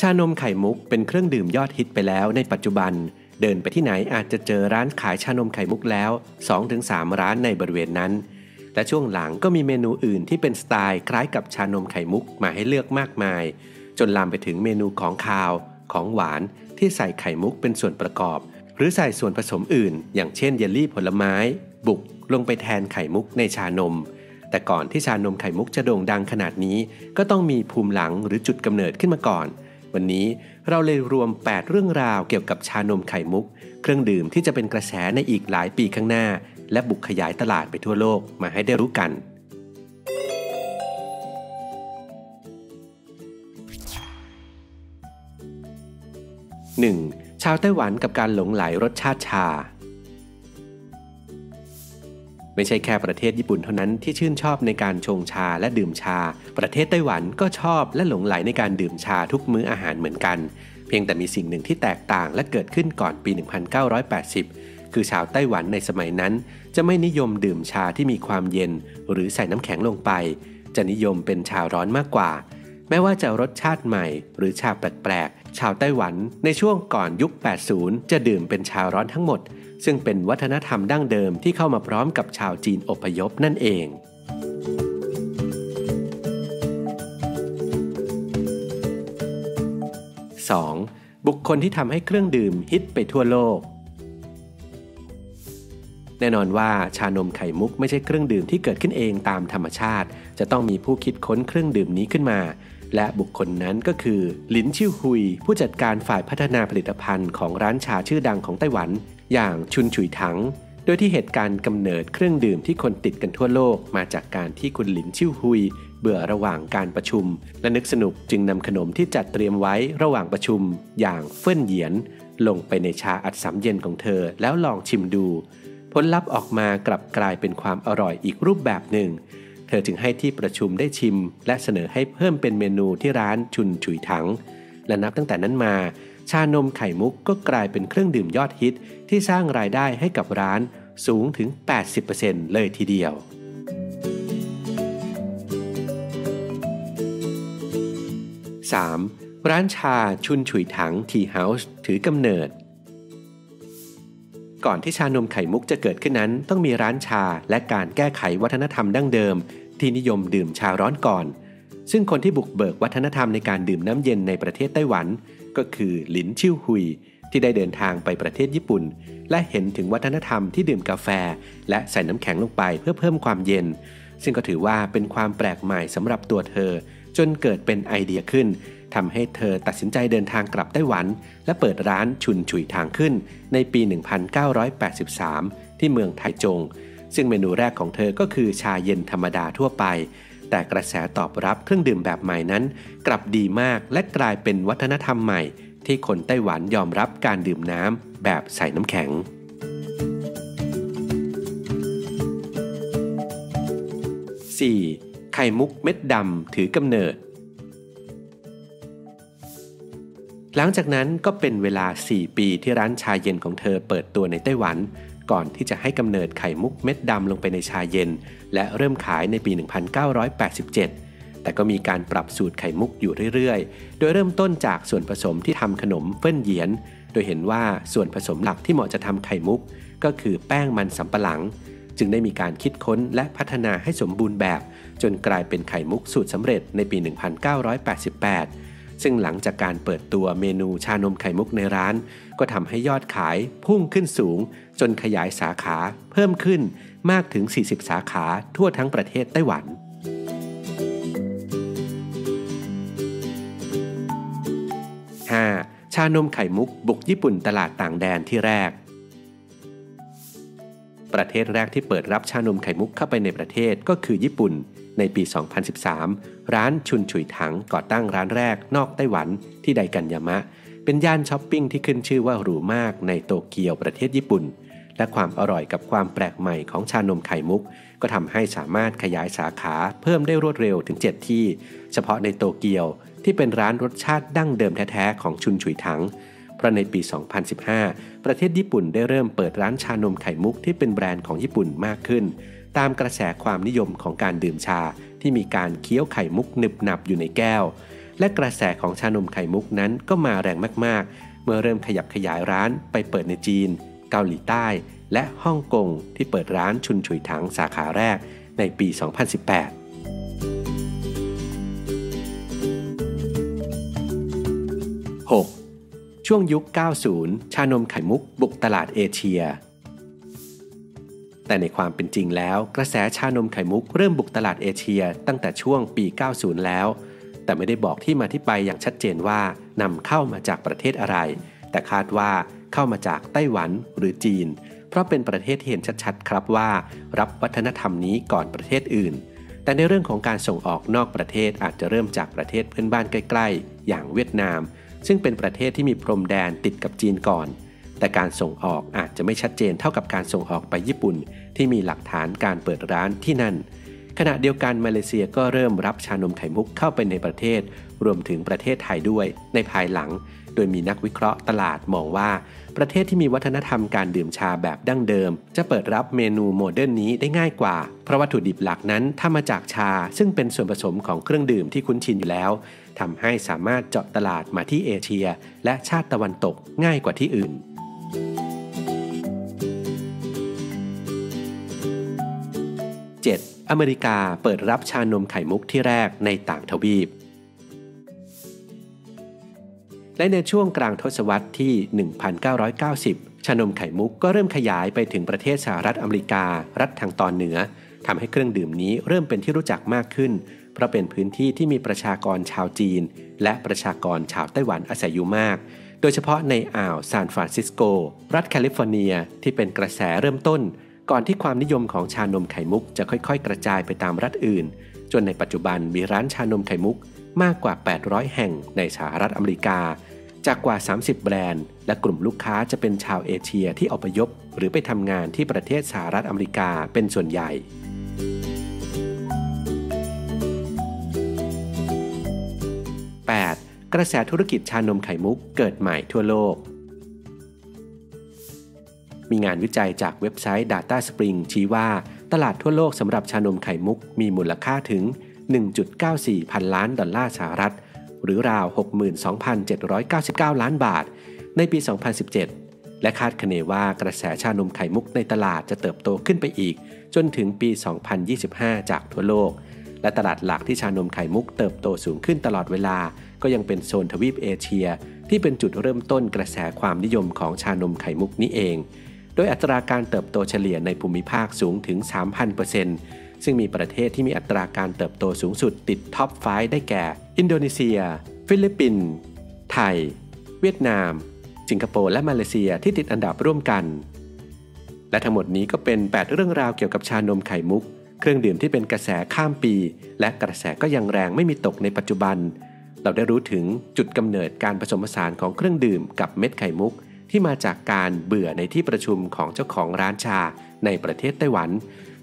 ชานมไข่มุกเป็นเครื่องดื่มยอดฮิตไปแล้วในปัจจุบัน เดินไปที่ไหนอาจจะเจอร้านขายชานมไข่มุกแล้ว 2-3 ร้านในบริเวณนั้น และช่วงหลังก็มีเมนูอื่นที่เป็นสไตล์คล้ายกับชานมไข่มุกมาให้เลือกมากมาย จนลามไปถึงเมนูของคาว ของหวานที่ใส่ไข่มุกเป็นส่วนประกอบ หรือใส่ส่วนผสมอื่น อย่างเช่นเยลลี่ผลไม้ บุกลงไปแทนไข่มุกในชานมแต่ก่อนที่ชานมไข่มุกจะโด่งดังขนาดนี้ ก็ต้องมีภูมิหลังหรือจุดกำเนิดขึ้นมาก่อน วันนี้เราเลยรวม 8 เรื่องราวเกี่ยวกับชานมไข่มุก เครื่องดื่มที่จะเป็นกระแสในอีกหลายปีข้างหน้า และบุกขยายตลาดไปทั่วโลกมาให้ได้รู้กัน 1. ชาวไต้หวันกับการหลงไหลรสชาติชา ไม่ใช่แค่ประเทศญี่ปุ่นเท่านั้นที่ชื่นชอบในการชงชาและดื่มชา ประเทศไต้หวันก็ชอบและหลงไหลในการดื่มชาทุกมื้ออาหารเหมือนกัน เพียงแต่มีสิ่งหนึ่งที่แตกต่างและเกิดขึ้นก่อนปี 1980 คือชาวไต้หวันในสมัยนั้น จะไม่นิยมดื่มชาที่มีความเย็น หรือใส่น้ำแข็งลงไป จะนิยมเป็นชาร้อนมากกว่า แม้ว่าจะรสชาติใหม่ หรือชาแปลก ชาวไต้หวันในช่วงก่อนยุค 80 จะดื่มเป็นชาร้อนทั้งหมด ซึ่งเป็นวัฒนธรรมดั้งเดิมที่เข้ามาพร้อมกับชาวจีนอพยพนั่นเอง 2. บุคคลที่ทำให้เครื่องดื่มฮิตไปทั่วโลก แน่นอนว่าชานมไข่มุกไม่ใช่เครื่องดื่มที่เกิดขึ้นเองตามธรรมชาติ จะต้องมีผู้คิดค้นเครื่องดื่มนี้ขึ้นมา และบุคคลนั้นก็คือ หลินชิวฮุย ผู้จัดการฝ่ายพัฒนาผลิตภัณฑ์ของร้านชาชื่อดังของไต้หวัน อย่างชุนฉุยถัง โดยที่เหตุการณ์กำเนิดเครื่องดื่มที่คนติดกันทั่วโลก มาจากการที่คุณหลินชิวฮุย เบื่อระหว่างการประชุม และนึกสนุกจึงนำขนมที่จัดเตรียมไว้ระหว่างประชุม อย่างเฟิ่นเหยียน ลงไปในชาอัดสำเย็นของเธอ แล้วลองชิมดู ผลลัพธ์ออกมากลับกลายเป็นความอร่อยอีกรูปแบบหนึ่ง เธอจึงให้ที่ประชุมได้ชิม และเสนอให้เพิ่มเป็นเมนูที่ร้านชุนฉุยถัง และนับตั้งแต่นั้นมา ชานมไข่มุกก็กลายเป็นเครื่องดื่มยอดฮิต ที่สร้างรายได้ให้กับร้านสูงถึง 80%เลยทีเดียว 3. ร้านชาชุนฉุยถังทีเฮาส์ถือกำเนิด ก่อนที่ชานมไข่มุกจะเกิดขึ้นนั้น ต้องมีร้านชาและการแก้ไขวัฒนธรรมดั้งเดิม ที่นิยมดื่มชาร้อนก่อน ซึ่งคนที่บุกเบิกวัฒนธรรมในการดื่มน้ำเย็นในประเทศไต้หวัน ก็คือหลินชิ่วฮุย ที่ได้เดินทางไปประเทศญี่ปุ่น และเห็นถึงวัฒนธรรมที่ดื่มกาแฟ และใส่น้ำแข็งลงไปเพื่อเพิ่มความเย็น ซึ่งก็ถือว่าเป็นความแปลกใหม่สำหรับตัวเธอ จนเกิดเป็นไอเดียขึ้น ทำให้เธอตัดสินใจเดินทางกลับไต้หวัน และเปิดร้านชุนฉุยทางขึ้นในปี 1983 ที่เมืองไทจง ซึ่งเมนูแรกของเธอก็คือชาเย็นธรรมดาทั่วไป แต่กระแสตอบรับเครื่องดื่มแบบใหม่นั้น กลับดีมากและกลายเป็นวัฒนธรรมใหม่ ที่คนไต้หวันยอมรับการดื่มน้ำแบบใส่น้ำแข็ง 4. ไข่มุกเม็ดดำถือกำเนิด หลังจากนั้นก็เป็นเวลา 4 ปีที่ร้านชาเย็นของเธอเปิดตัวในไต้หวัน ก่อนที่จะให้กำเนิดไข่มุกเม็ดดำลงไปในชาเย็น และเริ่มขายในปี 1987 แต่ก็มีการปรับสูตรไข่มุกอยู่เรื่อยๆ โดยเริ่มต้นจากส่วนผสมที่ทำขนมเฟิ่นเหยียน โดยเห็นว่าส่วนผสมหลักที่เหมาะจะทำไข่มุก ก็คือแป้งมันสำปะหลัง จึงได้มีการคิดค้นและพัฒนาให้สมบูรณ์แบบ จนกลายเป็นไข่มุกสูตรสำเร็จในปี 1988 ซึ่งหลังจากการเปิดตัวเมนูชานมไข่มุกในร้าน ก็ทำให้ยอดขายพุ่งขึ้นสูง จนขยายสาขาเพิ่มขึ้นมากถึง 40 สาขาทั่วทั้งประเทศไต้หวันชานมไข่มุกบุกญี่ปุ่นตลาดต่างแดนที่แรก ประเทศแรกที่เปิดรับชานมไข่มุกเข้าไปในประเทศก็คือญี่ปุ่น ในปี 2013 ร้านชุนฉุยถังก่อตั้งร้านแรกนอกไต้หวันที่ไดกันยามะ เป็นย่านช้อปปิ้งที่ขึ้นชื่อว่าหรูมากในโตเกียวประเทศญี่ปุ่น และความอร่อยกับความแปลกใหม่ของชานมไข่มุก ก็ทำให้สามารถขยายสาขาเพิ่มได้รวดเร็วถึง 7 ที่ เฉพาะในโตเกียวที่เป็นร้านรสชาติดั้งเดิมแท้ๆของชุนฉุยถัง เพราะในปี 2015 ประเทศญี่ปุ่นได้เริ่มเปิดร้านชานมไข่มุกที่เป็นแบรนด์ของญี่ปุ่นมากขึ้น ตามกระแสความนิยมของการดื่มชาที่มีการเคี้ยวไข่มุกหนึบหนับอยู่ในแก้ว และกระแสของชานมไข่มุกนั้นก็มาแรงมากๆ เมื่อเริ่มขยับขยายร้านไปเปิดในจีน เกาหลีใต้ และฮ่องกงที่เปิดร้านชุนฉุยถังสาขาแรกในปี 2018 6. ช่วงยุค 90 ชานมไข่มุกบุกตลาดเอเชีย แต่ในความเป็นจริงแล้ว กระแสชานมไข่มุกเริ่มบุกตลาดเอเชียตั้งแต่ช่วงปี 90 แล้ว แต่ไม่ได้บอกที่มาที่ไปอย่างชัดเจนว่านำเข้ามาจากประเทศอะไร แต่คาดว่าเข้ามาจากไต้หวันหรือจีน เพราะเป็นประเทศที่เห็นชัดๆ ครับว่า รับวัฒนธรรมนี้ก่อนประเทศอื่น แต่ในเรื่องของการส่งออกนอกประเทศอาจจะเริ่มจากประเทศเพื่อนบ้านใกล้ ๆ อย่างเวียดนาม ซึ่งเป็นประเทศที่มีพรมแดนติดกับจีนก่อน แต่การส่งออกอาจจะไม่ชัดเจนเท่ากับการส่งออกไปญี่ปุ่น ที่มีหลักฐานการเปิดร้านที่นั่น ขณะเดียวกันมาเลเซียก็เริ่มรับชานมไข่มุกเข้าไปในประเทศ รวมถึงประเทศไทยด้วยในภายหลัง โดยมีนักวิเคราะห์ตลาดมองว่า ประเทศที่มีวัฒนธรรมการดื่มชาแบบดั้งเดิม จะเปิดรับเมนูโมเดิร์นนี้ได้ง่ายกว่า เพราะวัตถุดิบหลักนั้นถ้ามาจากชา ซึ่งเป็นส่วนผสมของเครื่องดื่มที่คุ้นชินอยู่แล้วทำให้สามารถเจาะตลาดมาที่เอเชีย และชาติตะวันตกง่ายกว่าที่อื่น 7. อเมริกาเปิดรับชานมไข่มุกที่แรกในต่างทวีป และในช่วงกลางทศวรรษที่ 1990 ชานมไข่มุกก็เริ่มขยายไปถึงประเทศสหรัฐอเมริกา รัฐทางตอนเหนือทำให้เครื่องดื่มนี้เริ่มเป็นที่รู้จักมากขึ้น เพราะเป็นพื้นที่ที่มีประชากรชาวจีน และประชากรชาวไต้หวันอาศัยอยู่มาก โดยเฉพาะในอ่าวซานฟรานซิสโก รัฐแคลิฟอร์เนียที่เป็นกระแสเริ่มต้น ก่อนที่ความนิยมของชานมไข่มุกจะค่อยๆ กระจายไปตามรัฐอื่น จนในปัจจุบันมีร้านชานมไข่มุก มากกว่า 800 แห่งในสหรัฐอเมริกา จากกว่า 30 แบรนด์ และกลุ่มลูกค้าจะเป็นชาวเอเชียที่อพยพ หรือไปทำงานที่ประเทศสหรัฐอเมริกาเป็นส่วนใหญ่ 8. กระแสธุรกิจชานมไข่มุกเกิดใหม่ทั่วโลก มีงานวิจัยจากเว็บไซต์ Data Spring ชี้ว่า ตลาดทั่วโลกสำหรับชานมไข่มุกมีมูลค่าถึง 1.94 พันล้านดอลลาร์สหรัฐ หรือราว 62,799 ล้านบาท ในปี 2017 และคาดคะเนว่ากระแสชานมไข่มุกในตลาดจะเติบโตขึ้นไปอีก จนถึงปี 2025 จากทั่วโลก และตลาดหลักที่ชานมไข่มุกเติบโตสูงขึ้นตลอดเวลา ก็ยังเป็นโซนทวีปเอเชีย ที่เป็นจุดเริ่มต้นกระแสความนิยมของชานมไข่มุกนี้เอง โดยอัตราการเติบโตเฉลี่ยในภูมิภาคสูงถึง 3,000% ซึ่งมีประเทศที่มีอัตราการเติบโตสูงสุดติด top five ได้แก่ อินโดนีเซีย ฟิลิปปินส์ไทย เวียดนาม สิงคโปร์และมาเลเซียที่ติดอันดับร่วมกัน และทั้งหมดนี้ก็เป็น 8 เรื่องราวเกี่ยวกับชานมไข่มุก เครื่องดื่มที่เป็นกระแสข้ามปี และกระแสก็ยังแรงไม่มีตกในปัจจุบัน เราได้รู้ถึงจุดกำเนิดการผสมผสานของเครื่องดื่มกับเม็ดไข่มุกที่มาจากการเบื่อในที่ประชุมของเจ้าของร้านชาในประเทศไต้หวัน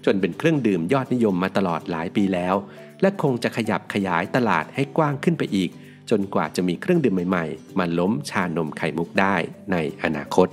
จนเป็นเครื่องดื่มยอดนิยมมาตลอดหลายปีแล้ว และคงจะขยับขยายตลาดให้กว้างขึ้นไปอีก จนกว่าจะมีเครื่องดื่มใหม่ๆ มาล้มชานมไข่มุกได้ในอนาคต